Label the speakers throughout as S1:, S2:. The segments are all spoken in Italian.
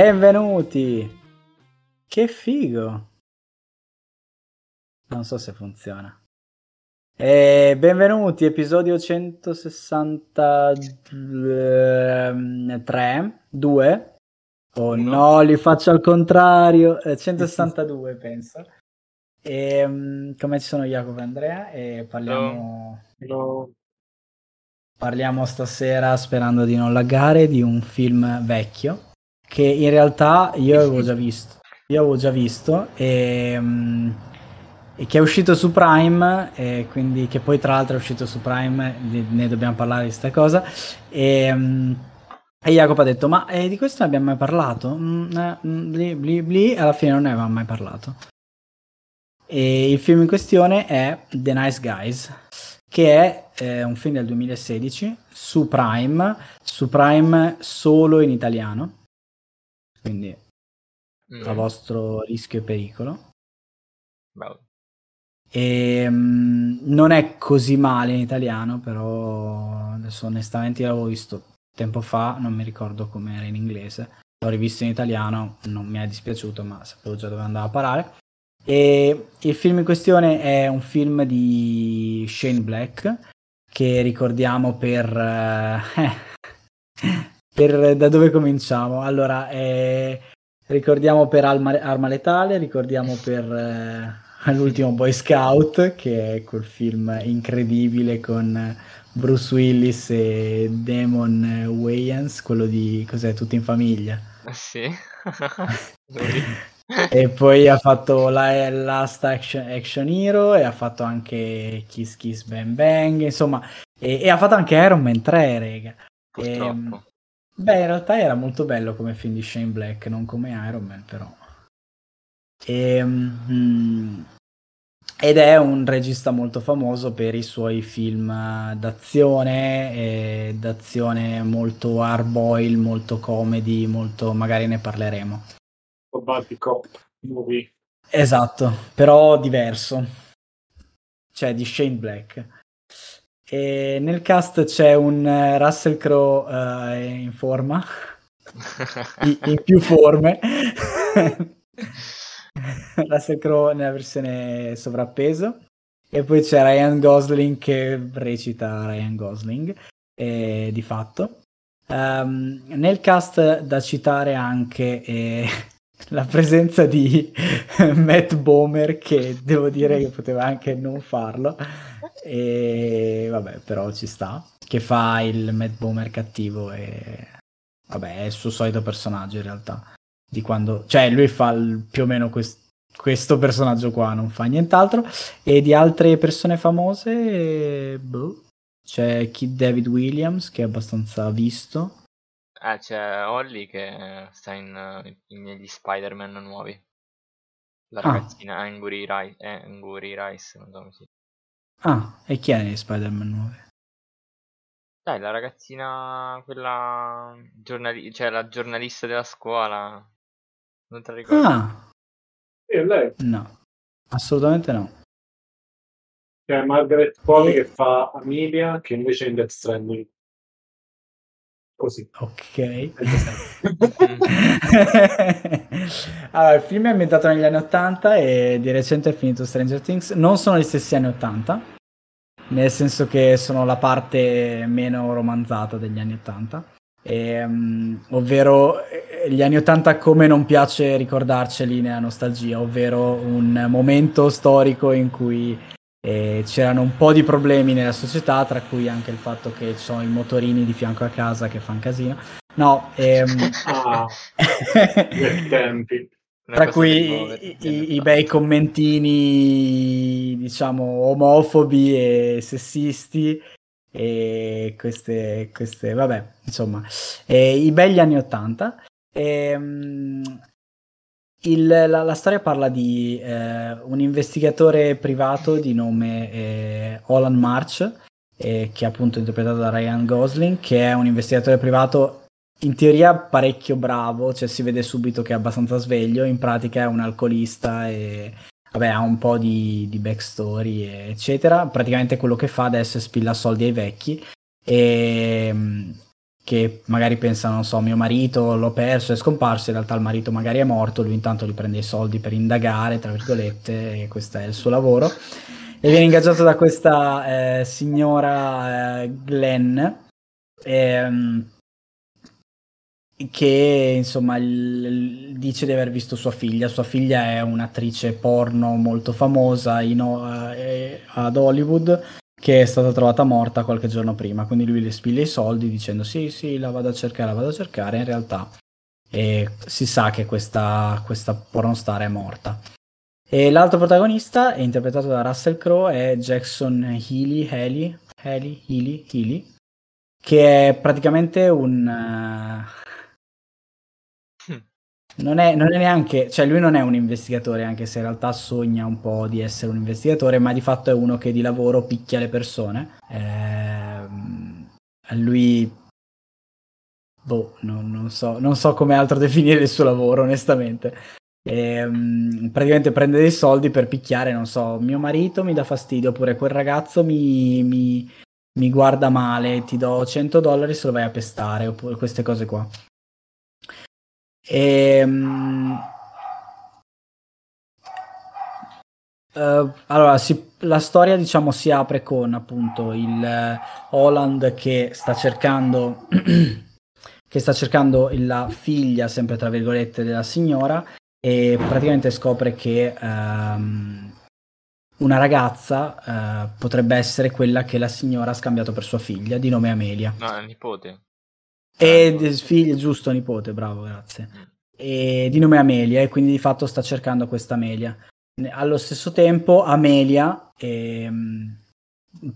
S1: Benvenuti! Che figo! Non so se funziona. E benvenuti, episodio 163, 2. Oh no, no li faccio al contrario, 162 penso. E, um, come ci sono Jacopo e Andrea e parliamo... No. Parliamo stasera, sperando di non laggare, di un film vecchio che in realtà io avevo già visto. Io avevo già visto e, um, e che è uscito su Prime, e quindi che poi tra l'altro è uscito su Prime, ne dobbiamo parlare di questa cosa. E, um, e Jacopo ha detto: Ma eh, di questo ne abbiamo mai parlato? Mm, eh, mm, bli, bli, bli, alla fine non ne avevamo mai parlato. E il film in questione è The Nice Guys, che è eh, un film del 2016 su Prime, su Prime solo in italiano, quindi mm. a vostro rischio e pericolo.
S2: Bravo.
S1: E, um, non è così male in italiano, però adesso onestamente l'avevo visto tempo fa, non mi ricordo com'era in inglese. L'ho rivisto in italiano, non mi è dispiaciuto, ma sapevo già dove andava a parare. E il film in questione è un film di Shane Black, che ricordiamo per... Eh, per da dove cominciamo? Allora, eh, ricordiamo per Arma, Arma Letale, ricordiamo per eh, l'ultimo Boy Scout, che è quel film incredibile con Bruce Willis e Damon Wayans, quello di cos'è, Tutti in famiglia.
S2: Ah, sì.
S1: e poi ha fatto la Last Action, Action, Hero e ha fatto anche Kiss Kiss Bang Bang, insomma, e, e ha fatto anche Iron Man 3, rega.
S2: E, ehm,
S1: beh, in realtà era molto bello come film di Shane Black, non come Iron Man, però. E, mm, ed è un regista molto famoso per i suoi film d'azione, e d'azione molto hardboil, molto comedy, molto magari ne parleremo.
S3: Body Cop movie.
S1: Esatto, però diverso. Cioè di Shane Black. E nel cast c'è un eh, Russell Crowe uh, in forma, in, in più forme. Russell Crowe nella versione sovrappeso. E poi c'è Ryan Gosling che recita Ryan Gosling, eh, di fatto. Um, nel cast da citare anche eh, la presenza di Matt Bomer che devo dire che poteva anche non farlo e vabbè però ci sta. Che fa il Matt Bomer cattivo e vabbè è il suo solito personaggio in realtà di quando cioè lui fa il, più o meno quest, questo personaggio qua non fa nient'altro. E di altre persone famose boh, c'è Kid David Williams che è abbastanza visto.
S2: Eh, c'è Holly che sta in, in- negli Spider-Man nuovi. La Ah, ragazzina Angry Rice, eh, Angry Rice, non so come si
S1: ah, e chi è negli Spider-Man nuovi?
S2: Dai, la ragazzina, quella giornali- cioè la giornalista della scuola, non te la ricordi?
S1: Ah,
S3: E lei,
S1: no, assolutamente no.
S3: che è Margaret Qualley che fa Amelia, che invece è in Death Stranding. Così.
S1: Ok. allora, il film è ambientato negli anni 80 e di recente è finito Stranger Things. Non sono gli stessi anni 80, nel senso che sono la parte meno romanzata degli anni 80. E, um, ovvero eh, gli anni 80 come non piace ricordarceli nella nostalgia, ovvero un momento storico in cui e c'erano un po' di problemi nella società, tra cui anche il fatto che ci sono i motorini di fianco a casa che fanno casino. No, ehm...
S3: ah, tempi.
S1: Tra cui i, i, i, bei commentini, diciamo, omofobi e sessisti e queste, queste vabbè, insomma, e i begli anni Ottanta. E, il, la, la, storia parla di eh, un investigatore privato di nome eh, Olan March, eh, che è appunto interpretato da Ryan Gosling, che è un investigatore privato in teoria parecchio bravo, cioè si vede subito che è abbastanza sveglio, in pratica è un alcolista e vabbè, ha un po' di, di backstory, eccetera. Praticamente quello che fa adesso è spilla soldi ai vecchi e che magari pensano, non so, mio marito l'ho perso, è scomparso, in realtà il marito magari è morto, lui intanto gli prende i soldi per indagare, tra virgolette, e questo è il suo lavoro. E viene ingaggiato da questa eh, signora eh, Glenn, ehm, che insomma il, dice di aver visto sua figlia. Sua figlia è un'attrice porno molto famosa in, uh, ad Hollywood che è stata trovata morta qualche giorno prima. Quindi lui le spiglia i soldi dicendo sì, sì, la vado a cercare, la vado a cercare. In realtà e si sa che questa, questa pornostar è morta. E l'altro protagonista interpretato da Russell Crowe, è Jackson Healy, Healy, Healy, Healy, Healy che è praticamente un... Non è, non è, neanche, cioè lui non è un investigatore, anche se in realtà sogna un po' di essere un investigatore, ma di fatto è uno che di lavoro picchia le persone. Eh, lui, boh, non, non, so, non so come altro definire il suo lavoro, onestamente. Eh, praticamente prende dei soldi per picchiare, non so, mio marito mi dà fastidio, oppure quel ragazzo mi, mi, mi guarda male, ti do 100 dollari se lo vai a pestare, oppure queste cose qua. E, um, uh, allora, si, la storia diciamo si apre con appunto il uh, Holland che sta cercando che sta cercando la figlia, sempre tra virgolette, della signora e praticamente scopre che um, una ragazza uh, potrebbe essere quella che la signora ha scambiato per sua figlia, di nome Amelia.
S2: No, è nipote.
S1: E figlio, giusto, nipote, bravo, grazie. E di nome Amelia, e quindi di fatto sta cercando questa Amelia. Allo stesso tempo, Amelia ehm,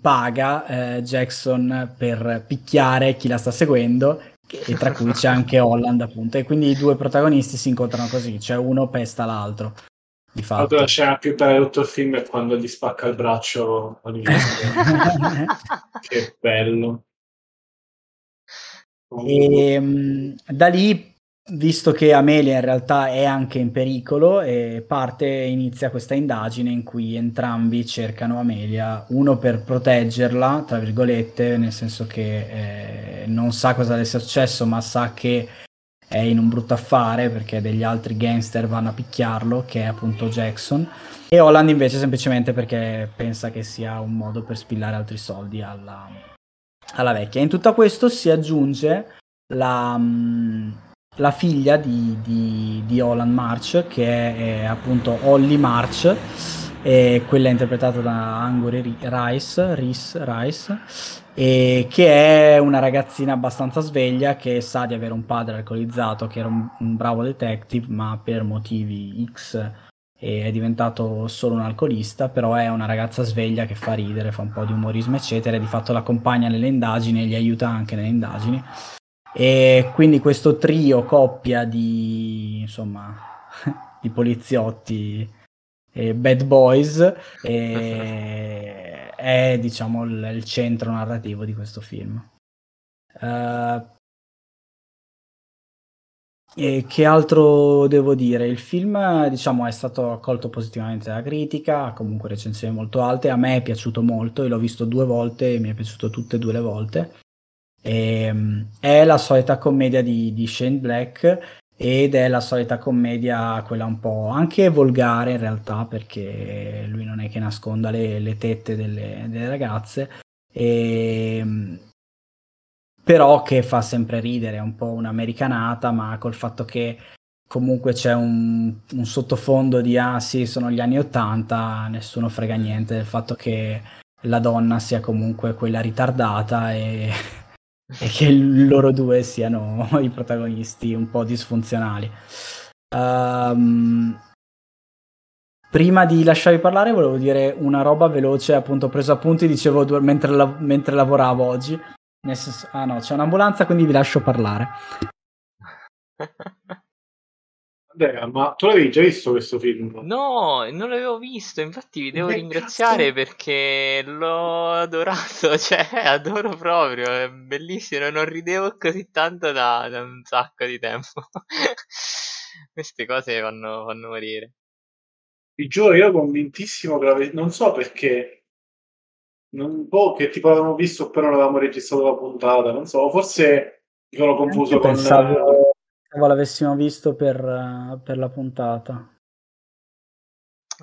S1: paga eh, Jackson per picchiare chi la sta seguendo, e tra cui c'è anche Holland, appunto. E quindi i due protagonisti si incontrano così, cioè uno pesta l'altro.
S3: Di fatto. La scena più bella di tutto il film è quando gli spacca il braccio all'inizio. che bello.
S1: E, um, da lì, visto che Amelia in realtà è anche in pericolo, e parte inizia questa indagine in cui entrambi cercano Amelia, uno per proteggerla, tra virgolette, nel senso che eh, non sa cosa le sia successo, ma sa che è in un brutto affare perché degli altri gangster vanno a picchiarlo, che è appunto Jackson. E Holland invece semplicemente perché pensa che sia un modo per spillare altri soldi alla, alla vecchia. In tutto questo si aggiunge la, mm, la figlia di, di, di, Holland March, che è, è appunto Holly March, quella interpretata da Angore Rice, Rice, Rice che è una ragazzina abbastanza sveglia che sa di avere un padre alcolizzato che era un, un bravo detective, ma per motivi X è diventato solo un alcolista, però è una ragazza sveglia che fa ridere, fa un po' di umorismo, eccetera, e di fatto l'accompagna nelle indagini e gli aiuta anche nelle indagini. E quindi questo trio, coppia di, insomma, di poliziotti e bad boys e è, diciamo, il, il, centro narrativo di questo film. Uh, e che altro devo dire? Il film, diciamo, è stato accolto positivamente dalla critica, ha comunque recensioni molto alte, a me è piaciuto molto, e l'ho visto due volte e mi è piaciuto tutte e due le volte. E, ehm, è la solita commedia di, di Shane Black ed è la solita commedia, quella un po' anche volgare in realtà, perché lui non è che nasconda le, le tette delle, delle ragazze. E, ehm, però che fa sempre ridere, è un po' un'americanata, ma col fatto che comunque c'è un, un, sottofondo di ah sì, sono gli anni Ottanta, nessuno frega niente del fatto che la donna sia comunque quella ritardata e, e che loro due siano i protagonisti un po' disfunzionali. Um, prima di lasciarvi parlare volevo dire una roba veloce, appunto ho preso appunti, dicevo mentre, la, mentre lavoravo oggi. Nel senso, ah no, c'è un'ambulanza, quindi vi lascio parlare.
S3: Andrea, ma tu l'avevi già visto questo film?
S2: No, non l'avevo visto, infatti vi devo che ringraziare cazzo? perché l'ho adorato, cioè adoro proprio, è bellissimo, non ridevo così tanto da, da un sacco di tempo. Queste cose fanno, fanno morire.
S3: Ti giuro, io convintissimo che l'avevi... Non so perché non, boh, che tipo avevamo visto però non avevamo registrato la puntata, non so, forse Mi sono confuso
S1: Anche
S3: con...
S1: Pensavo, pensavo l'avessimo visto per, per la puntata.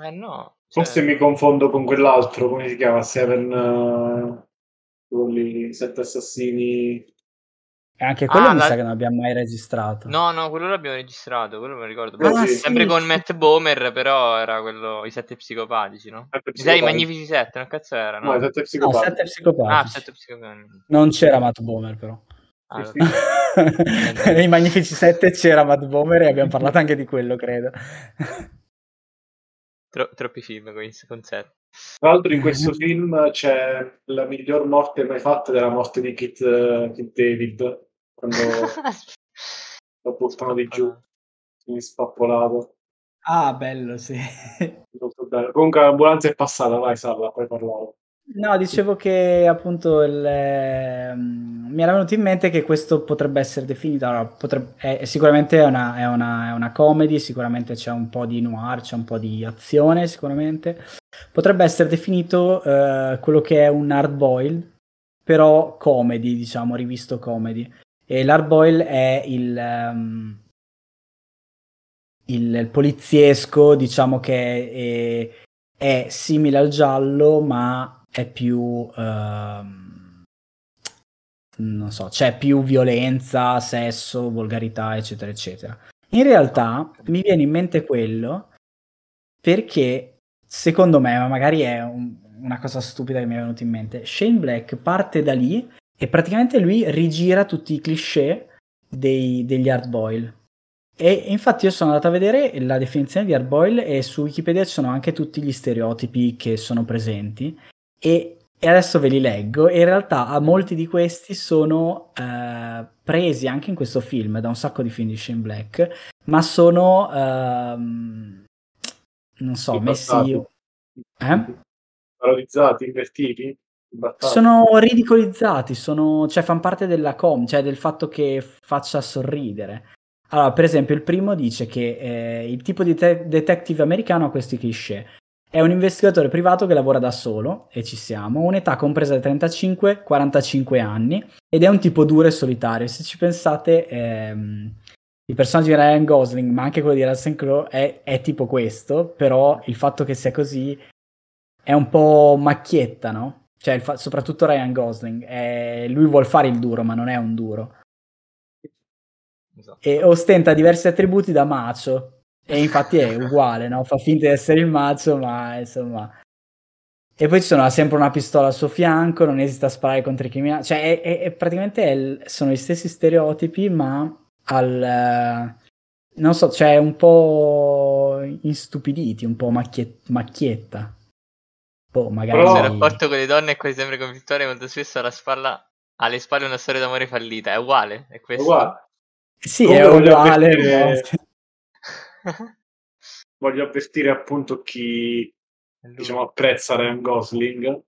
S2: Eh no.
S3: Forse mi confondo con quell'altro, come si chiama? Seven... Uh, quelli, Sette Assassini...
S1: E anche quello
S2: Ah,
S1: mi
S2: la-
S1: sa che non abbiamo mai registrato.
S2: No, no, quello l'abbiamo registrato, quello me lo ricordo.
S3: Ah, sì.
S2: Sempre
S1: sì,
S2: con
S1: sì.
S2: Matt Bomer, però era quello, i sette psicopatici, no?
S3: Sette
S2: sa i
S3: Psicopatici.
S2: Magnifici Sette, non cazzo era, no?
S3: No, i Sette
S1: No,
S3: Psicopatici.
S1: sette
S2: Ah,
S1: psicopatici.
S2: sette psicopatici.
S1: Non c'era Matt Bomer però.
S2: Ah,
S3: Sì.
S1: Nei Magnifici 7 c'era Matt Bomer e abbiamo parlato anche di quello, credo.
S2: Tro- troppi film con, con sette.
S3: Tra l'altro in questo film c'è la miglior morte mai fatta della morte di Kit, eh, Kit David, quando lo buttano di giù, quindi spappolato.
S1: Ah, bello, sì.
S3: Molto bello. Comunque l'ambulanza è passata, vai Salla, puoi parlare.
S1: No, dicevo che appunto il, ehm, mi era venuto in mente che questo potrebbe essere definito, allora, potrebbe- è, è sicuramente è una, è, una, è una comedy, sicuramente c'è un po' di noir, c'è un po' di azione sicuramente, potrebbe essere definito eh, quello che è un hard boiled, però comedy, diciamo, rivisto comedy. E l'hard boiled è il, ehm, il, il poliziesco, diciamo che è, è simile al giallo, ma è più ehm, non so, c'è più violenza, sesso, volgarità, eccetera, eccetera. In realtà mi viene in mente quello perché secondo me, ma magari è un- una cosa stupida che mi è venuta in mente, Shane Black parte da lì e praticamente lui rigira tutti i cliché dei- degli hard boil. E infatti io sono andato a vedere la definizione di hard boil e su Wikipedia ci sono anche tutti gli stereotipi che sono presenti e, e adesso ve li leggo e in realtà a molti di questi sono eh, presi anche in questo film da un sacco di film di Shane Black ma sono ehm, non so messi eh?
S3: Valorizzati, invertiti,
S1: sono ridicolizzati sono, cioè fanno parte della com cioè del fatto che faccia sorridere allora per esempio il primo dice che eh, il tipo di te- detective americano ha questi cliché È un investigatore privato che lavora da solo, e ci siamo, un'età compresa da 35 e 45 anni, ed è un tipo duro e solitario. Se ci pensate, ehm, il personaggio di Ryan Gosling, ma anche quello di Russell Crowe, è, è tipo questo, però il fatto che sia così è un po' macchietta, no? Cioè, fa- soprattutto Ryan Gosling, è- lui vuol fare il duro, ma non è un duro.
S2: Esatto.
S1: E ostenta diversi attributi da macio. E infatti è uguale, no? Fa finta di essere il macio, ma insomma. E poi ci sono ha sempre una pistola al suo fianco, non esita a sparare contro i criminali. Cioè, è, è- è praticamente il- sono gli stessi stereotipi, ma al. eh, non so, cioè un po' instupiditi, un po' macchie- macchietta. Boh, magari.
S3: Però-
S2: Il rapporto con le donne è quasi sempre conflittuale, molto spesso alla spalla, alle spalle una storia d'amore fallita. È uguale, è questo.
S3: Uguale.
S1: Sì, è uguale.
S3: avvertire- Voglio avvertire appunto chi diciamo, apprezza Ryan Gosling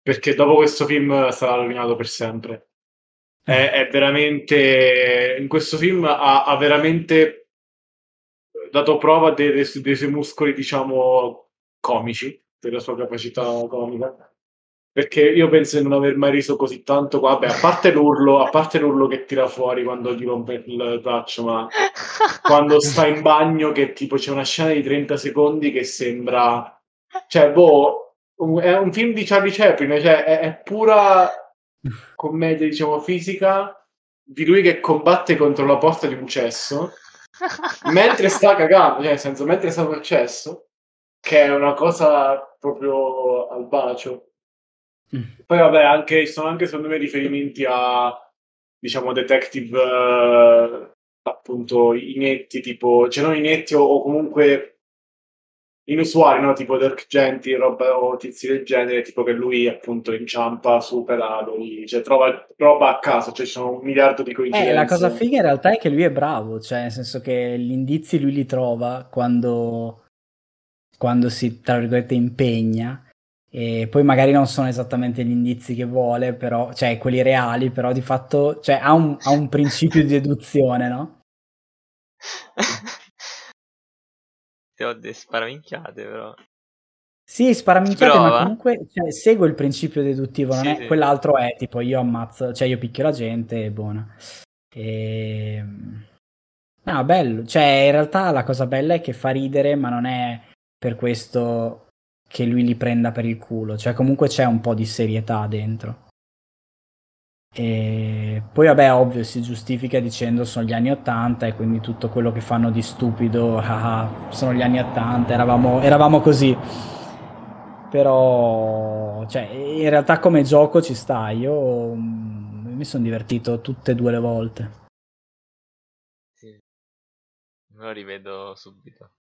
S3: perché dopo questo film sarà rovinato per sempre. È, è veramente in questo film ha, ha veramente dato prova dei, dei dei suoi muscoli, diciamo, comici, della sua capacità comica. Perché io penso di non aver mai riso così tanto. Vabbè, a parte l'urlo, a parte l'urlo che tira fuori quando gli rompe il braccio, ma quando sta in bagno che tipo c'è una scena di 30 secondi che sembra cioè boh un- è un film di Charlie Chaplin cioè è, è pura commedia diciamo fisica di lui che combatte contro la porta di un cesso mentre sta cagando cioè nel senso mentre sta nel cesso che è una cosa proprio al bacio. Poi vabbè anche ci sono anche secondo me riferimenti a diciamo detective eh, appunto inetti tipo cioè non inetti o, o comunque inusuali no? Tipo Dirk Gently roba, o tizi del genere tipo che lui appunto inciampa supera lui cioè trova roba a caso cioè ci sono un miliardo di coincidenze
S1: Eh, la cosa figa in realtà è che lui è bravo, cioè nel senso che gli indizi lui li trova quando, quando si, tra virgolette, impegna e poi magari non sono esattamente gli indizi che vuole, però, cioè quelli reali, però di fatto cioè, ha, un, ha un principio di deduzione, no?
S2: Ti ho delle sparaminchiate, però.
S1: Sì, sparaminchiate, ma comunque cioè, segue il principio deduttivo, non sì, è, sì. quell'altro è tipo io ammazzo, cioè io picchio la gente e buona. E... No, bello, cioè in realtà la cosa bella è che fa ridere, ma non è per questo che lui li prenda per il culo, cioè comunque c'è un po' di serietà dentro. E poi vabbè, ovvio, si giustifica dicendo sono gli anni 80 e quindi tutto quello che fanno di stupido, ah, sono gli anni 80, eravamo, eravamo così. Però, cioè, in realtà come gioco ci sta, io mm, mi sono divertito tutte e due le volte.
S2: Sì. Me lo rivedo subito.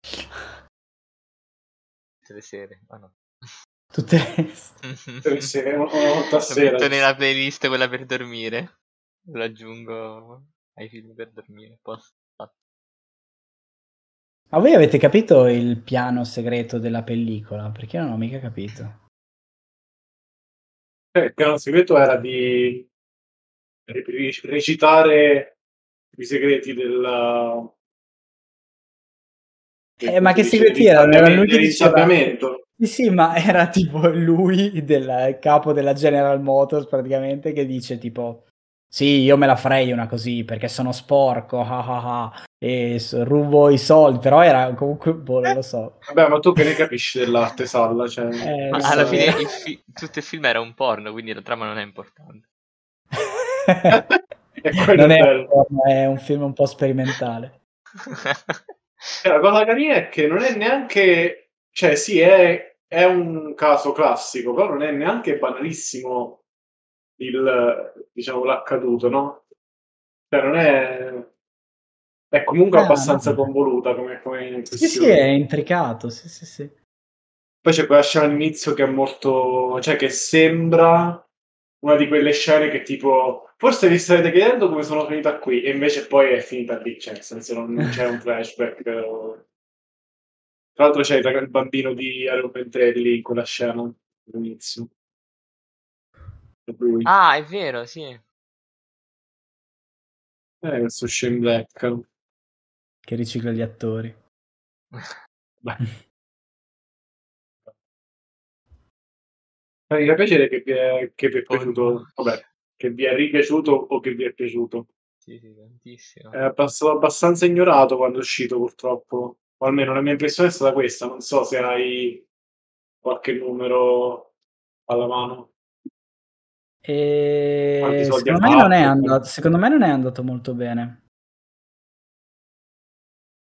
S2: Tutte le sere, ma no.
S1: Tutte le
S3: sere, a sera.
S2: metto nella playlist quella per dormire. Lo aggiungo ai film per dormire. Post.
S1: Ma voi avete capito il piano segreto della pellicola? Perché io non ho mica capito.
S3: Eh, il piano segreto era di recitare i segreti del...
S1: Eh, ma che segreti erano? Era lui che diceva... Sì, sì, ma era tipo lui, del capo della General Motors praticamente, che dice tipo sì, io me la farei una così perché sono sporco, ah ah ah, e rubo i soldi, però era comunque, boh, non lo so.
S3: Vabbè, ma tu che ne capisci dell'arte salla? Cioè,
S2: eh, alla fine il fi- tutto il film era un porno, quindi la trama non è importante.
S1: non è, un porno, è un film un po' sperimentale.
S3: La cosa carina è che non è neanche, cioè sì, è è un caso classico, però non è neanche banalissimo il, diciamo, l'accaduto, no? Cioè non è... È comunque ah, abbastanza no. convoluta come, come
S1: Sì, sì, è intricato, sì, sì, sì.
S3: Poi c'è quella scena all'inizio che è molto... cioè che sembra una di quelle scene che tipo forse vi starete chiedendo come sono finita qui e invece poi è finita lì, cioè nel senso non c'è un flashback tra l'altro c'è il bambino di Aaron Ventrelli in quella scena all'inizio.
S2: Lui. Ah, è vero, sì. Eh,
S3: questo Shane Black.
S1: Che ricicla gli attori.
S3: Beh. Mi fa piacere che vi è, che vi è piaciuto, vabbè, che vi è ripiaciuto o che vi è piaciuto.
S2: Sì, sì, tantissimo.
S3: È passato abbastanza ignorato quando è uscito, purtroppo o almeno la mia impressione è stata questa, non so se hai qualche numero alla mano.
S1: E... Secondo, me non è andato, secondo me non è andato molto bene.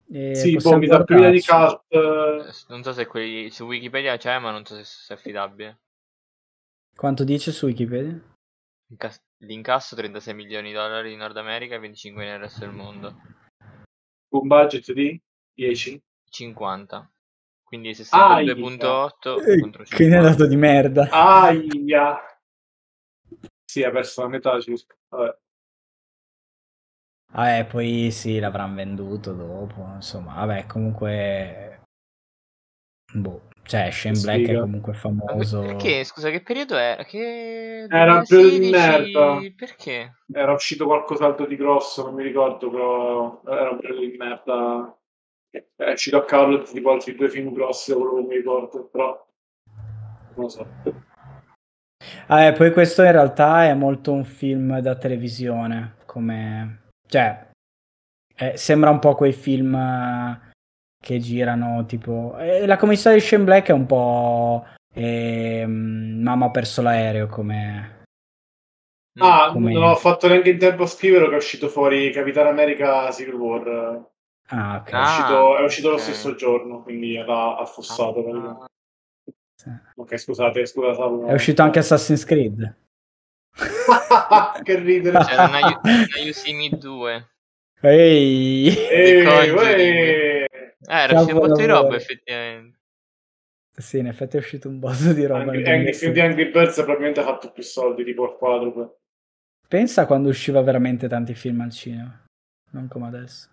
S3: E sì, poi mi dà più di cult.
S2: Non so se quelli su Wikipedia c'è, ma non so se è affidabile.
S1: Quanto dice su Wikipedia?
S2: L'incasso 36 milioni di dollari in Nord America e 25 nel resto del mondo.
S3: Un budget di? 10?
S2: 50. Quindi 62.8
S1: eh, contro 50. Quindi è andato di merda.
S3: Aia. Sì, ha perso la metà. Vabbè.
S1: Vabbè, poi sì, l'avranno venduto dopo. Insomma, vabbè, comunque. Boh. Cioè, Shane Black è comunque famoso.
S2: Perché? Scusa, che periodo era? Che...
S3: Era un periodo di merda.
S2: Perché?
S3: Era uscito qualcos'altro di grosso, non mi ricordo, però era un periodo di merda è uscito a cavallo tipo altri due film grossi quello che mi ricordo, però non lo so.
S1: Ah, eh, poi questo in realtà è molto un film da televisione, come... cioè, eh, sembra un po' quei film eh, che girano tipo... Eh, la commissaria di Shane Black è un po'... Eh, mamma ha perso l'aereo come...
S3: Ah, come... non ho fatto neanche in tempo a scrivere che è uscito fuori Capitan America Civil War.
S1: Ah, ok.
S3: È uscito, è uscito lo stesso giorno, quindi l'ha affossato. Ah. Sì. Ok, scusate, scusate.
S1: È uscito anche Assassin's Creed.
S3: che ridere.
S2: C'era una, una Usimi 2.
S1: Ehi!
S3: Ehi, ehi.
S2: Eh, era uscito un po' di roba, effettivamente.
S1: Sì, in effetti è uscito un botto di roba.
S3: Anche, anche il film di Angry Birds probabilmente ha fatto più soldi, tipo il quadruplo.
S1: Pensa quando usciva veramente tanti film al cinema. Non come adesso.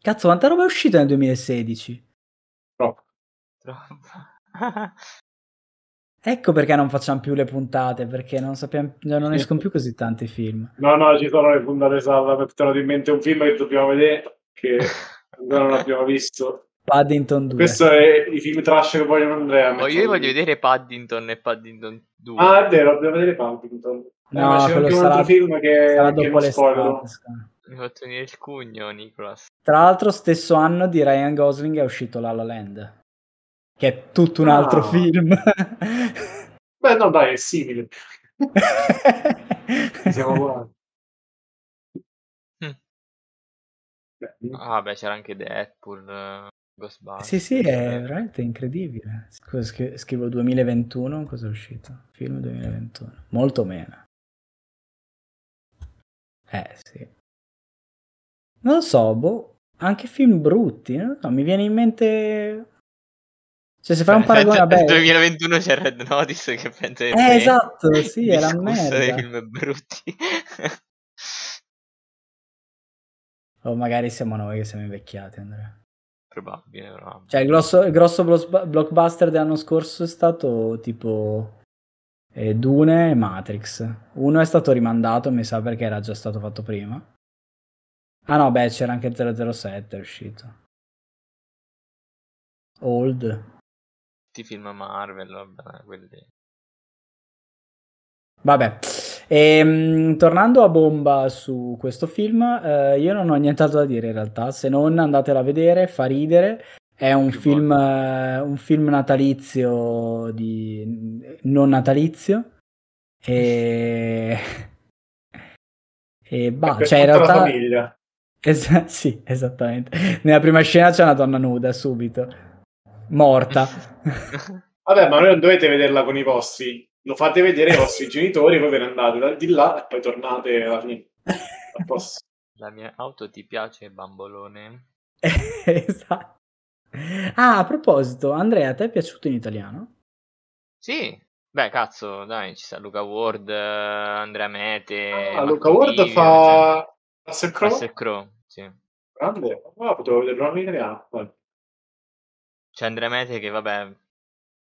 S1: Cazzo, quanta roba è uscita nel 2016?
S3: Troppo.
S2: Troppo.
S1: ecco perché non facciamo più le puntate, perché non, sappiamo, non escono più così tanti film.
S3: No, no, ci sono le puntate salva, mi è in mente un film che dobbiamo vedere, che ancora non abbiamo visto.
S1: Paddington 2.
S3: Questo è i film trash che vogliono Andrea.
S2: Oh, io voglio vedere Paddington e Paddington 2.
S3: Ah, è vero, dobbiamo vedere Paddington.
S1: No,
S3: eh, c'è anche un
S1: sarà,
S3: altro film che,
S1: sarà
S3: che
S1: dopo
S3: spoilerò.
S1: l'estate.
S2: Mi ha fatto venire il cugno, Nicolas.
S1: Tra l'altro, stesso anno di Ryan Gosling è uscito La La Land, che è tutto un altro
S3: Ah.
S1: film.
S3: Beh, no, dai, è simile. Siamo uguali. Beh,
S2: Ah, beh, c'era anche Deadpool, eh, Ghostbusters.
S1: sì, sì, è veramente incredibile. Scusa, scri- scrivo 2021, cosa è uscito? Film 2021. Molto meno. Eh, sì. Non lo so, boh, anche film brutti, non lo so, mi viene in mente... Cioè, se fai un paragone,
S2: Nel
S1: vabbè...
S2: 2021 c'è Red Notice che pensa che
S1: Eh, esatto, sì, la
S2: discusso dei
S1: merda.
S2: film brutti.
S1: O magari siamo noi che siamo invecchiati, Andrea.
S2: Probabile, però.
S1: Cioè, il grosso, il grosso blockbuster dell'anno scorso è stato tipo eh, Dune e Matrix. Uno è stato rimandato, mi sa perché era già stato fatto prima. Ah no, beh, c'era anche 007 è uscito. Old.
S2: Tutti i film Marvel, vabbè, quelli.
S1: Vabbè, Ehm, tornando a bomba su questo film, eh, io non ho nient'altro da dire in realtà, se non andatelo a vedere, fa ridere. È un film, eh, un film natalizio di non natalizio. E, e bah, cioè in realtà,
S3: famiglia.
S1: Es- sì, esattamente. Nella prima scena c'è una donna nuda subito, morta.
S3: Vabbè, ma noi non dovete vederla con i vostri. Lo fate vedere ai vostri genitori, poi ve ne andate da di là e poi tornate alla fine. A posto.
S2: La mia auto ti piace, bambolone?
S1: esatto. Ah, a proposito, Andrea, a te è piaciuto in italiano?
S2: Sì. Beh, cazzo, dai, ci sta Luca Ward, Andrea Mete.
S3: Ah, Luca Ward fa Russell
S2: cioè,
S3: Crowe?
S2: Russell Crowe, sì.
S3: Grande. Ah, potevo vederlo in italiano.
S2: C'è Andrea Mete che, vabbè,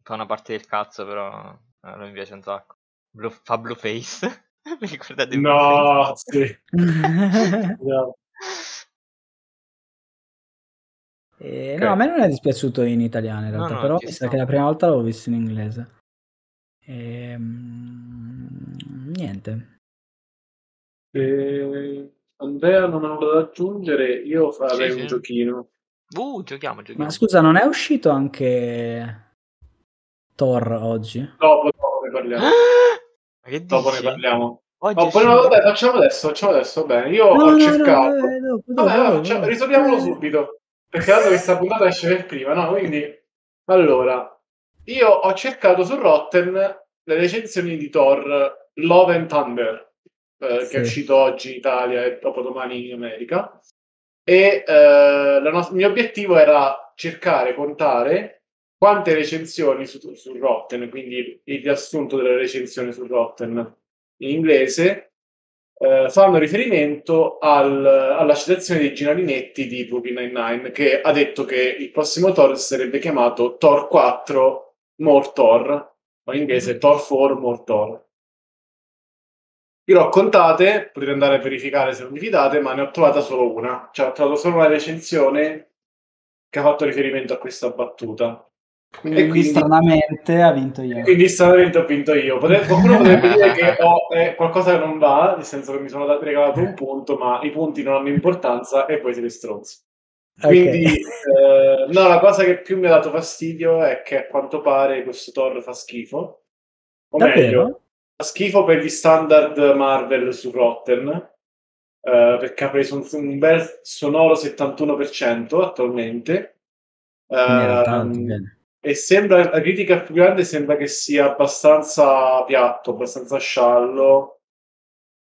S2: fa una parte del cazzo, però eh, lui mi piace un sacco. Blue- fa Blueface. Mi ricordate
S3: No,
S2: Blueface?
S3: sì. No.
S1: Eh,
S3: Ok.
S1: No, a me non è dispiaciuto in italiano in
S2: No,
S1: realtà,
S2: no,
S1: però
S2: ci
S1: mi sa che la prima volta l'avevo visto in inglese. Ehm, niente.
S3: Eh, Andrea non ha nulla da aggiungere, io farei
S2: Sì,
S3: un
S2: sì.
S3: giochino.
S2: Uh, giochiamo, giochiamo.
S1: Ma scusa, non è uscito anche Thor oggi?
S3: Dopo, dopo ne parliamo.
S2: Ma che
S3: Dopo ne
S2: dici?
S3: parliamo.
S2: Oggi
S3: Oh, poi no, vabbè, facciamo adesso, facciamo adesso, va bene. Io
S1: No,
S3: ho
S1: no, no,
S3: cercato.
S1: vabbè, dopo,
S3: Vabbè,
S1: dopo,
S3: facciamo- risolviamolo
S1: Eh.
S3: subito. Perché tanto questa puntata esce per prima, no? Quindi, allora, io ho cercato su Rotten le recensioni di Thor Love and Thunder, eh, che
S1: Sì.
S3: è uscito oggi in Italia e dopodomani in America. E eh, la nos- il mio obiettivo era cercare, contare quante recensioni su, su Rotten, quindi il riassunto delle recensioni su Rotten in inglese, eh, fanno riferimento al- alla citazione di Gina Linetti di Brooklyn Nine-Nine che ha detto che il prossimo Thor sarebbe chiamato Thor 4 More Thor o in inglese Thor 4 More Thor io l'ho contate, potete andare a verificare se non vi fidate, ma ne ho trovata solo una. Cioè, ho trovato solo una recensione che ha fatto riferimento a questa battuta.
S1: Quindi,
S3: E quindi-
S1: stranamente ha vinto io.
S3: Quindi stranamente ho vinto io. Potre- qualcuno potrebbe dire che ho eh, qualcosa che non va, nel senso che mi sono regalato un punto, ma i punti non hanno importanza e voi siete stronzi. Quindi, eh, no, la cosa che più mi ha dato fastidio è che a quanto pare questo Thor fa schifo. O meglio,
S1: Davvero?
S3: fa schifo per gli standard Marvel su Rotten, eh, perché ha preso un, un bel sonoro 71% attualmente. Ehm,
S1: tanto, bene.
S3: E sembra la critica più grande sembra che sia abbastanza piatto, abbastanza sciallo,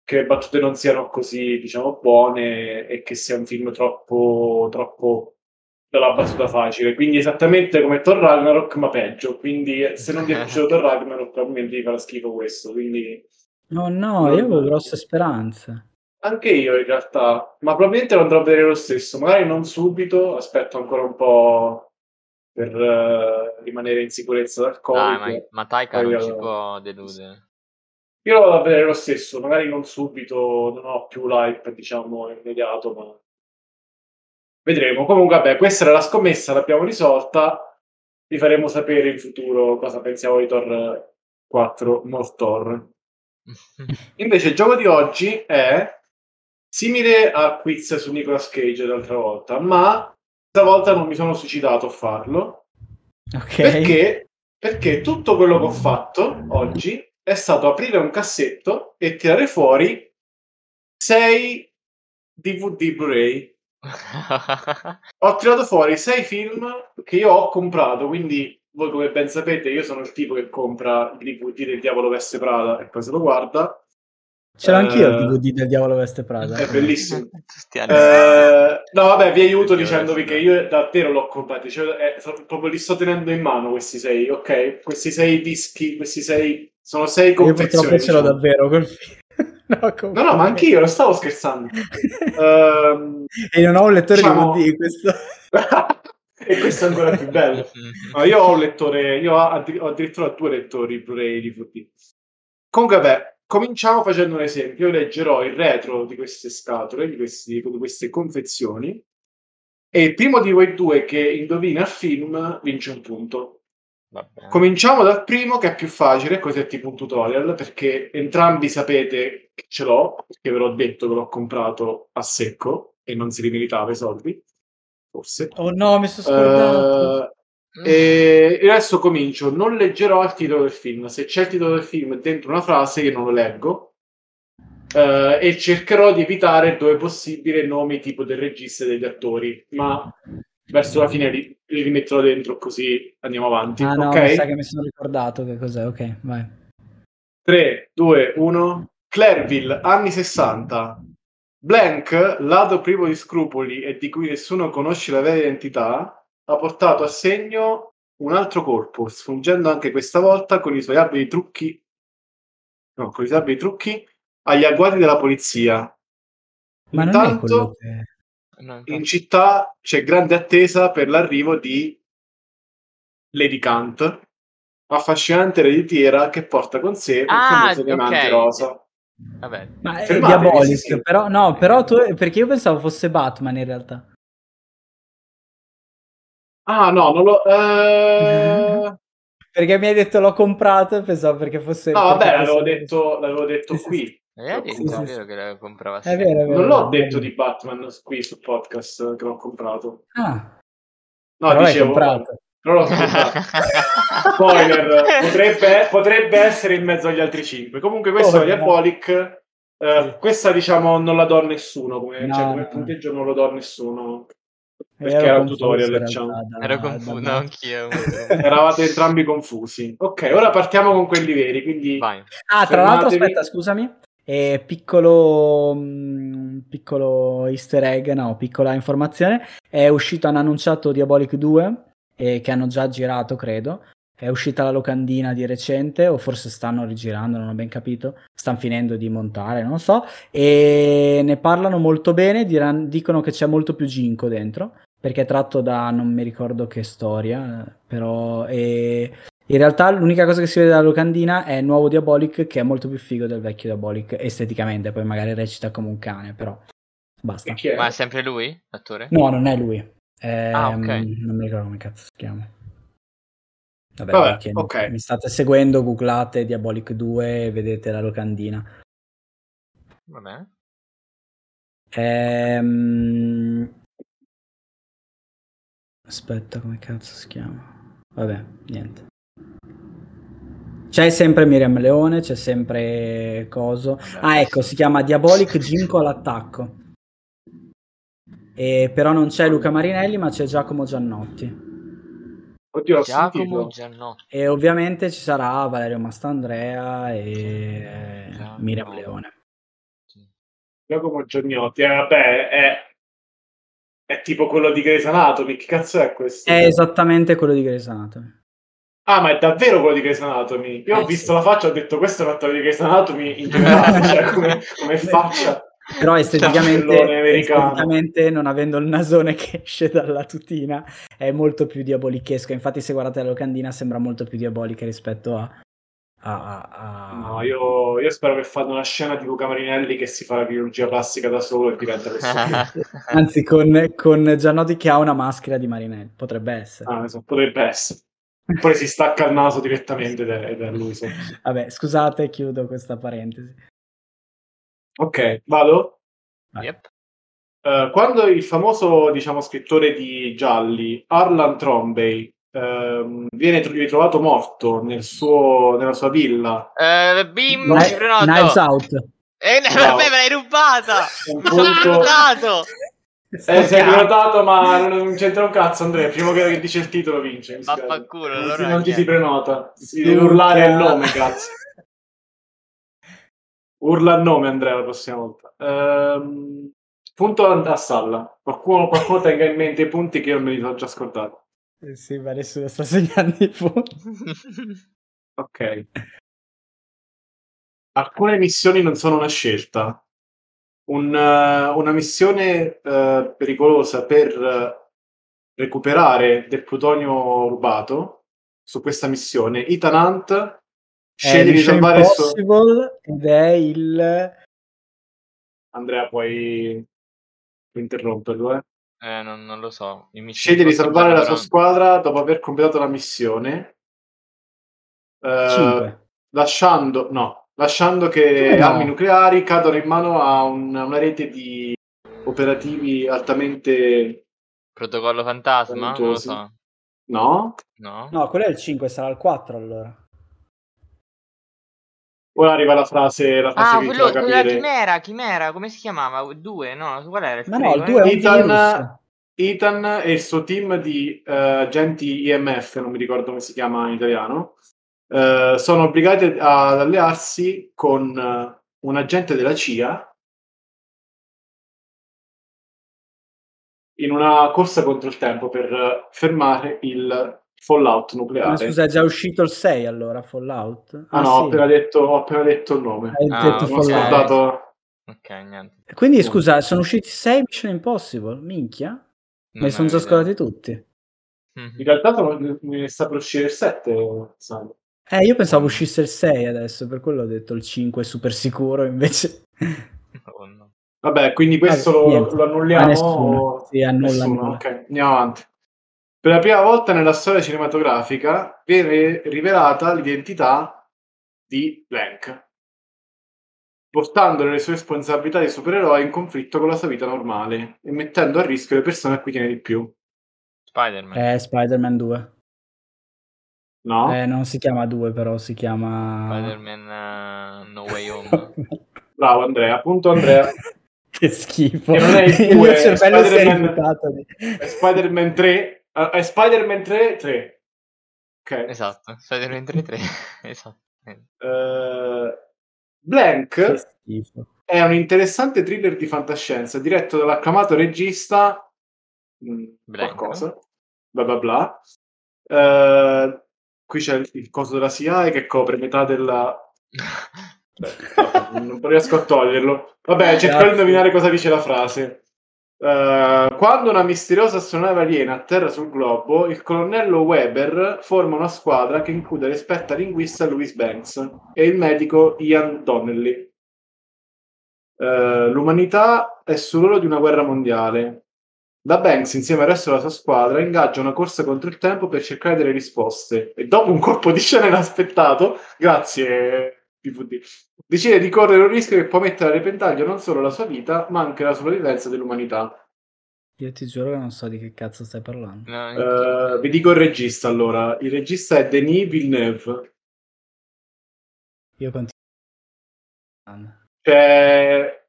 S3: che le battute non siano così, diciamo, buone e che sia un film troppo, troppo dalla battuta facile. Quindi esattamente come Thor Ragnarok, ma peggio. Quindi se non vi è piaciuto Thor Ragnarok, probabilmente vi farà schifo questo. Quindi
S1: No, no, io avevo grosse speranze.
S3: anche io in realtà, ma probabilmente lo andrò a vedere lo stesso. Magari non subito, aspetto ancora un po' per eh, rimanere in sicurezza dal Covid.
S2: Dai, ma, ma Taika non ci
S3: allora-
S2: può deludere.
S3: Io lo vado a vedere lo stesso, magari non subito, non ho più l'hype, diciamo, immediato, ma Vedremo. Comunque, vabbè, questa era la scommessa, l'abbiamo risolta. Vi faremo sapere in futuro cosa pensiamo di Thor 4 North Thor. Invece il gioco di oggi è simile a quiz su Nicolas Cage l'altra volta, ma stavolta non mi sono suicidato a farlo.
S1: Ok.
S3: Perché, perché tutto quello che ho fatto oggi è stato aprire un cassetto e tirare fuori 6 DVD Blu-ray. ho tirato fuori 6 film che io ho comprato, quindi voi come ben sapete io sono il tipo che compra il DVD del Diavolo Veste Prada e poi se lo guarda.
S1: Ce l'ho anch'io il
S3: Eh,
S1: DVD del Diavolo Veste Prada.
S3: È bellissimo. Eh, no, vabbè, vi aiuto dicendovi che io davvero l'ho comprato. Cioè, eh, proprio li sto tenendo in mano questi sei, ok? Questi sei dischi, questi sei. Sono sei
S1: Io
S3: confezioni.
S1: purtroppo ce l'ho
S3: diciamo.
S1: davvero film. no,
S3: No, no, ma anch'io, non stavo scherzando. Ehm,
S1: e non ho un lettore
S3: diciamo-
S1: DVD, questo...
S3: e questo è ancora più bello. No, io ho un lettore, io ho, addi- ho addirittura due lettori Blu-ray DVD. Comunque, vabbè, cominciamo facendo un esempio. Io leggerò il retro di queste scatole, di, questi- di queste confezioni, e il primo di voi due che indovina il film vince un punto. Cominciamo dal primo che è più facile, così è tipo un tutorial, perché entrambi sapete che ce l'ho, perché ve l'ho detto che l'ho comprato a secco e non si rimeritava i soldi, forse.
S1: Oh no, mi sono scordato.
S3: Eh, e e adesso comincio. Non leggerò il titolo del film. Se c'è il titolo del film dentro una frase, io non lo leggo. Eh, e cercherò di evitare dove possibile nomi tipo del regista e degli attori. Ma verso la fine li, li rimetterò dentro così andiamo avanti.
S1: ah no,
S3: ok?
S1: mi sa che mi sono ricordato che cos'è. Ok, vai.
S3: 3, 2, 1. Clairville, anni 60. Blank, lato privo di scrupoli e di cui nessuno conosce la vera identità, ha portato a segno un altro colpo, sfuggendo anche questa volta con i suoi abili trucchi, no, con i suoi abili trucchi agli agguati della polizia.
S1: Ma
S3: Intanto,
S1: che...
S3: In città c'è grande attesa per l'arrivo di Lady Kant, affascinante ereditiera che porta con sé un
S2: Ah,
S3: famoso diamante
S2: ok.
S3: rosa.
S2: Vabbè.
S1: Ma è
S3: Fermatevi,
S1: Diabolic,
S3: sì, sì.
S1: però no, però tu... Perché io pensavo fosse Batman in realtà.
S3: Ah, no, non lo. eh,
S1: Perché mi hai detto l'ho comprato e pensavo perché fosse...
S3: No, vabbè, l'avevo detto, l'avevo detto qui. Sì,
S2: è vero che
S1: È vero, è vero.
S3: Non l'ho detto di Batman qui sul podcast che l'ho comprato.
S1: Ah,
S3: No,
S1: però
S3: dicevo.
S1: comprato.
S3: Però l'ho comprato. Spoiler, potrebbe, potrebbe essere in mezzo agli altri cinque. Comunque, questo
S1: Oh,
S3: è. Diabolic. eh, questa, diciamo, non la do a nessuno. Come,
S1: No,
S3: cioè, come
S1: no.
S3: punteggio non lo do a nessuno. Perché
S1: Ero
S3: era un tutorial, diciamo.
S1: da-
S2: Ero
S1: da
S2: confuso, no, anch'io.
S3: Eravate entrambi confusi. Ok, ora partiamo con quelli veri. Quindi,
S2: Vai.
S1: Ah, tra l'altro, aspetta, scusami. Eh, piccolo, mm, piccolo easter egg, no, piccola informazione. È uscito, hanno annunciato Diabolic 2, eh, che hanno già girato, credo. È uscita la locandina di recente, o forse stanno rigirando, non ho ben capito. Stanno finendo di montare, non lo so. E ne parlano molto bene, diran- dicono che c'è molto più Ginko dentro, perché è tratto da non mi ricordo che storia, però... E in realtà l'unica cosa che si vede dalla locandina è il nuovo Diabolic che è molto più figo del vecchio Diabolic esteticamente, poi magari recita come un cane, però basta.
S3: è?
S2: Ma è sempre lui, l'attore?
S1: No, non è lui. Ehm,
S2: Ah, ok.
S1: Non mi ricordo come cazzo si chiama. Vabbè,
S3: Vabbè,
S1: perché
S3: ok.
S1: mi state seguendo, googlate Diabolic 2 e vedete la locandina.
S2: Vabbè.
S1: Ehm... Aspetta, come cazzo si chiama? Vabbè, niente. C'è sempre Miriam Leone, c'è sempre Coso. Ah, ecco, si chiama Diabolic Ginko all'attacco. E però non c'è Luca Marinelli, ma c'è Giacomo Giannotti.
S3: Oddio, l'ho
S2: Giacomo. Giannotti.
S1: E ovviamente ci sarà Valerio Mastandrea e
S2: Giacomo.
S1: Miriam Leone.
S3: Giacomo Giagnotti. Eh, vabbè, è, è tipo quello di Grey's Anatomy. Che cazzo è questo?
S1: È esattamente quello di Grey's Anatomy.
S3: Ah, ma è davvero quello di Grey's Anatomy? Io
S1: Eh,
S3: ho visto
S1: sì.
S3: la faccia e ho detto questo è un attore di Grey's Anatomy in generale, cioè come, come faccia.
S1: Però esteticamente, esteticamente, non avendo il nasone che esce dalla tutina, è molto più diabolichesco. Infatti, se guardate la locandina, sembra molto più diabolica rispetto a, a, a...
S3: No, io, io, spero che fanno una scena tipo Camarinelli che si fa la chirurgia plastica da solo e diventa questo.
S1: Anzi, con, con Giannotti che ha una maschera di Marinelli, potrebbe essere.
S3: Ah, esatto, potrebbe essere. Poi si stacca il naso direttamente ed è lui. Sì.
S1: Vabbè, scusate, chiudo questa parentesi.
S3: Ok, vado?
S2: Yep.
S3: Uh, quando il famoso, diciamo, scrittore di gialli, Arlan Trombey, uh, viene ritrovato morto nel suo, nella sua villa...
S2: Uh, bim,
S1: Knives Out.
S2: Eh, no. me l'hai rubata!
S3: Un
S2: sono prenotato!
S3: Eh, sei prenotato, ma non c'entra un cazzo, Andrea. Il primo che dice il titolo vince.
S2: Vaffanculo,
S3: non,
S2: allora
S3: non ti si prenota. Si deve urlare il nome, cazzo. Urla il nome, Andrea, la prossima volta. Ehm, punto a Salla. Qualcuno, qualcuno tenga in mente i punti che io me li ho già scordati.
S1: Eh sì, ma adesso sta segnando i punti.
S3: ok. Alcune missioni non sono una scelta un, uh, una missione uh, pericolosa per uh, recuperare del plutonio rubato su questa missione. Ethan Hunt sceglie di salvare il suo...
S1: ed è il...
S3: Andrea, puoi, interromperlo, eh?
S2: Eh, non, non lo so.
S3: Sceglie di salvare la sua squadra dopo aver completato la missione. lasciando... No, lasciando che no. armi nucleari cadano in mano a un, una rete di operativi altamente
S2: protocollo fantasma non lo so
S3: no
S2: no
S1: no quello è il 5 sarà il 4 allora
S3: ora arriva la frase la frase
S2: ah quello quella chimera chimera come si chiamava? 2 no qual era il
S1: ma no il 2 è
S3: Ethan, Ethan e il suo team di uh, agenti IMF non mi ricordo come si chiama in italiano eh, sono obbligati ad allearsi con uh, un agente della CIA in una corsa contro il tempo per fermare il fallout nucleare. Ma
S1: scusa, è già uscito il 6 allora, Fallout?
S3: Ah, ah no, sì. ho, appena detto, ho appena detto il nome.
S1: Hai ah, detto
S3: Fallout. Scordato...
S2: Ok, niente.
S1: Quindi scusa, sono usciti 6 Mission Impossible? Minchia? Me li sono già scordati tutti.
S3: Mm-hmm. In realtà ne sta per uscire il 7, sai.
S1: Eh, io pensavo uscisse il 6 adesso, per quello ho detto il 5 è super sicuro, invece...
S3: Oh, no. Vabbè, quindi questo lo, lo, annulliamo?
S1: Nessuno. Sì, annulla, annulla.
S3: Ok, andiamo avanti. Per la prima volta nella storia cinematografica viene rivelata l'identità di Blank, portando le sue responsabilità di supereroe in conflitto con la sua vita normale e mettendo a rischio le persone a cui tiene di più.
S2: Spider-Man.
S1: Eh, Spider-Man 2.
S3: No?
S1: Eh, non si chiama 2, però si chiama
S2: Spider-Man uh, No Way Home.
S3: Bravo Andrea, appunto Andrea.
S1: che schifo.
S3: E non è il 2, è Spider-Man, è Spider-Man 3. Uh, è Spider-Man 3 3. Ok.
S2: Esatto, Spider-Man 3 3. esatto.
S3: Uh, Blank è un interessante thriller di fantascienza diretto dall'acclamato regista mm, Blank. qualcosa bla bla bla uh, qui c'è il, il coso della CIA che copre metà della... Beh, non riesco a toglierlo. Vabbè, cerco di indovinare cosa dice la frase. Uh, quando una misteriosa astronave aliena atterra sul globo, il colonnello Weber forma una squadra che include l'esperta linguista Louise Banks e il medico Ian Donnelly. Uh, l'umanità è sull'oro di una guerra mondiale. La Banks, insieme al resto della sua squadra, ingaggia una corsa contro il tempo per cercare delle risposte e dopo un colpo di scena inaspettato, grazie PVD, decide di correre un rischio che può mettere a repentaglio non solo la sua vita, ma anche la sopravvivenza dell'umanità.
S1: Io ti giuro che non so di che cazzo stai parlando.
S3: No, uh, vi dico il regista allora. Il regista è Denis Villeneuve.
S1: Io continuo.
S3: C'è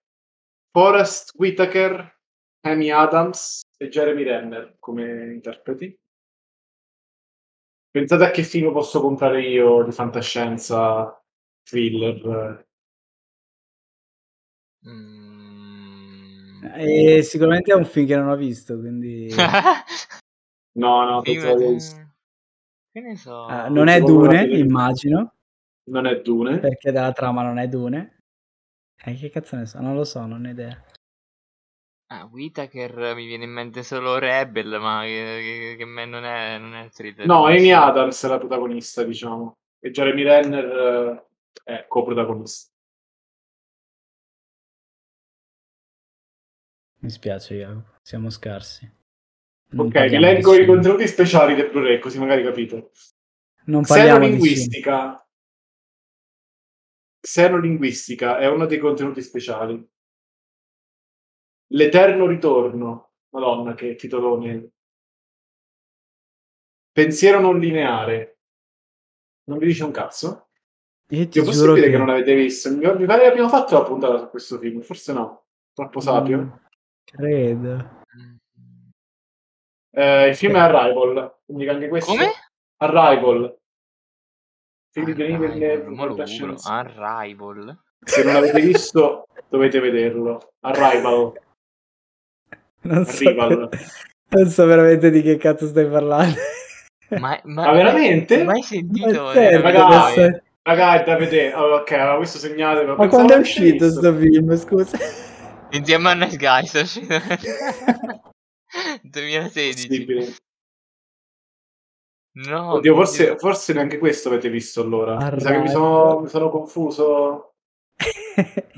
S3: Forrest Whitaker, Amy Adams e Jeremy Renner come interpreti. Pensate a che film posso comprare io di fantascienza, thriller.
S1: Mm. E sicuramente è un film che non ho visto, quindi...
S3: no, no, penso.
S2: Che ne so.
S1: Uh, non è Dune, immagino.
S3: Non è Dune.
S1: Perché dalla trama non è Dune. Eh, che cazzo ne so? Non lo so, non ho idea.
S2: Ah, Whitaker mi viene in mente solo Rebel, ma che, che, che non è, non è thriller.
S3: No, Amy Adams è la protagonista, diciamo. e Jeremy Renner eh, è coprotagonista.
S1: Mi spiace, Jacopo, siamo scarsi.
S3: Non ok, vi leggo i contenuti speciali del Blu-ray, così magari capite.
S1: Non
S3: Xenolinguistica. Xenolinguistica è uno dei contenuti speciali. L'eterno ritorno. Madonna, che titolone. Pensiero non lineare. Non vi dice un cazzo?
S1: Io ti
S3: È possibile che... che... non l'avete visto? Mi pare che abbiamo fatto la puntata su questo film, forse no. Troppo sapio. Mm,
S1: credo.
S3: Eh, il film è Arrival, quindi anche questo...
S2: Come?
S3: Arrival.
S2: Film di Arrival. Arrival.
S3: Se non l'avete visto, dovete vederlo. Arrival.
S1: Non so, non so veramente di che cazzo stai parlando.
S2: Ma, ma,
S3: ma veramente?
S2: Mai sentito?
S3: Ragazzi, ragazzi, da vedere. Oh, ok, allora questo segnate.
S1: Ma, ma quando è uscito questo film? Scusa.
S2: Insieme a Nice Guys è uscito 2016. No,
S3: Oddio, forse, forse, neanche questo avete visto allora. Mi sa che mi sono, mi sono confuso.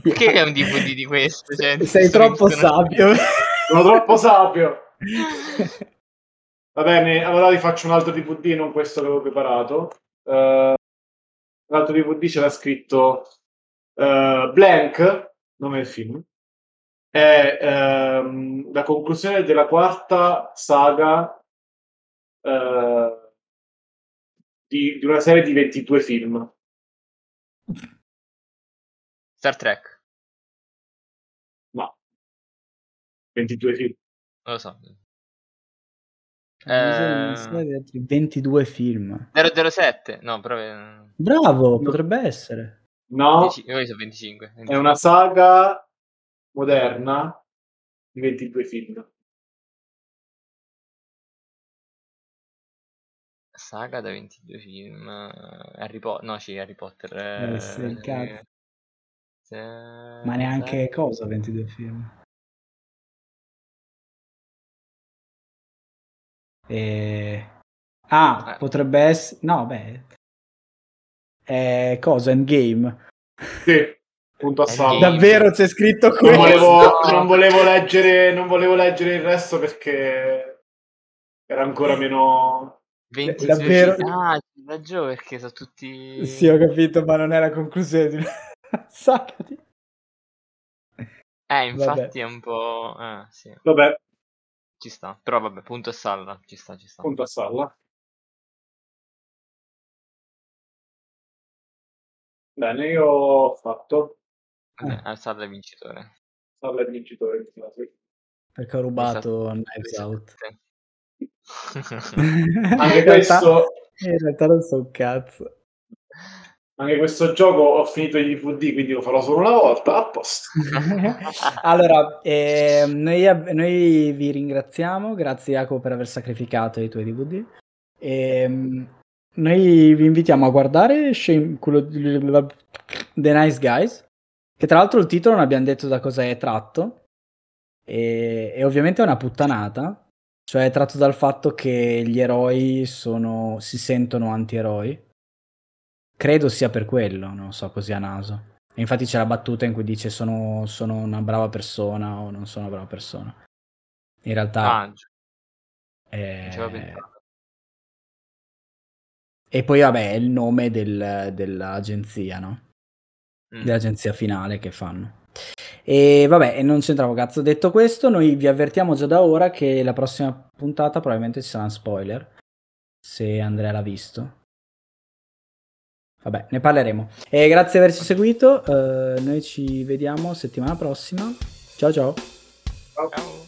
S2: Perché è un DVD di questo? Cioè,
S1: Sei troppo sabio.
S3: Sono troppo sabio. Va bene, allora vi faccio un altro DVD, non questo che avevo preparato. Uh, l'altro DVD c'era scritto uh, Blank, nome del film. È um, la conclusione della quarta saga uh, di, di una serie di 22 film.
S2: Star Trek.
S3: 22 film.
S2: Non lo so.
S1: Eh... 22 film.
S2: 007, no, però...
S1: Bravo, no. potrebbe essere.
S3: No,
S2: 25, 25, 25.
S3: È una saga moderna di 22 film.
S2: Saga da 22 film. Harry Potter, no, sì, Harry Potter.
S1: Eh, eh, sì, cazzo. Se... Ma neanche cosa 22 film. E... Ah, eh. potrebbe essere... No, beh... È cosa? Endgame?
S3: Sì, punto a salvo.
S1: Davvero c'è scritto questo?
S3: Non volevo, non volevo, leggere, non volevo leggere il resto perché era ancora meno...
S2: 20 davvero? Ah, hai ragione perché sono tutti...
S1: Sì, ho capito, ma non è la conclusione di una saga di...
S2: Eh, infatti Vabbè. è un po'... Eh, sì.
S3: Vabbè,
S2: ci sta, però vabbè, punto a salla, ci sta, ci sta.
S3: Punto a salla. Bene, io ho fatto.
S2: Eh, eh Salla è vincitore.
S3: Salla è vincitore,
S1: Perché ho rubato Knives Out.
S3: Anche questo...
S1: In realtà non so un cazzo.
S3: Anche questo gioco ho finito i DVD, quindi lo farò solo una volta, a posto.
S1: allora, eh, noi, noi, vi ringraziamo, grazie Jacopo per aver sacrificato i tuoi DVD. E, ehm, noi vi invitiamo a guardare The Nice Guys, che tra l'altro il titolo non abbiamo detto da cosa è tratto, e, e ovviamente è una puttanata, cioè è tratto dal fatto che gli eroi sono, si sentono anti-eroi Credo sia per quello, non so, così a naso. E infatti c'è la battuta in cui dice sono, sono una brava persona o non sono una brava persona. In realtà... È... E poi vabbè è il nome del, dell'agenzia, no? Mm. Dell'agenzia finale che fanno. E vabbè, non c'entravo cazzo. Detto questo, noi vi avvertiamo già da ora che la prossima puntata probabilmente ci sarà un spoiler. Se Andrea l'ha visto. Vabbè, ne parleremo. E grazie di averci seguito. Uh, noi ci vediamo settimana prossima. Ciao ciao.
S3: Ciao.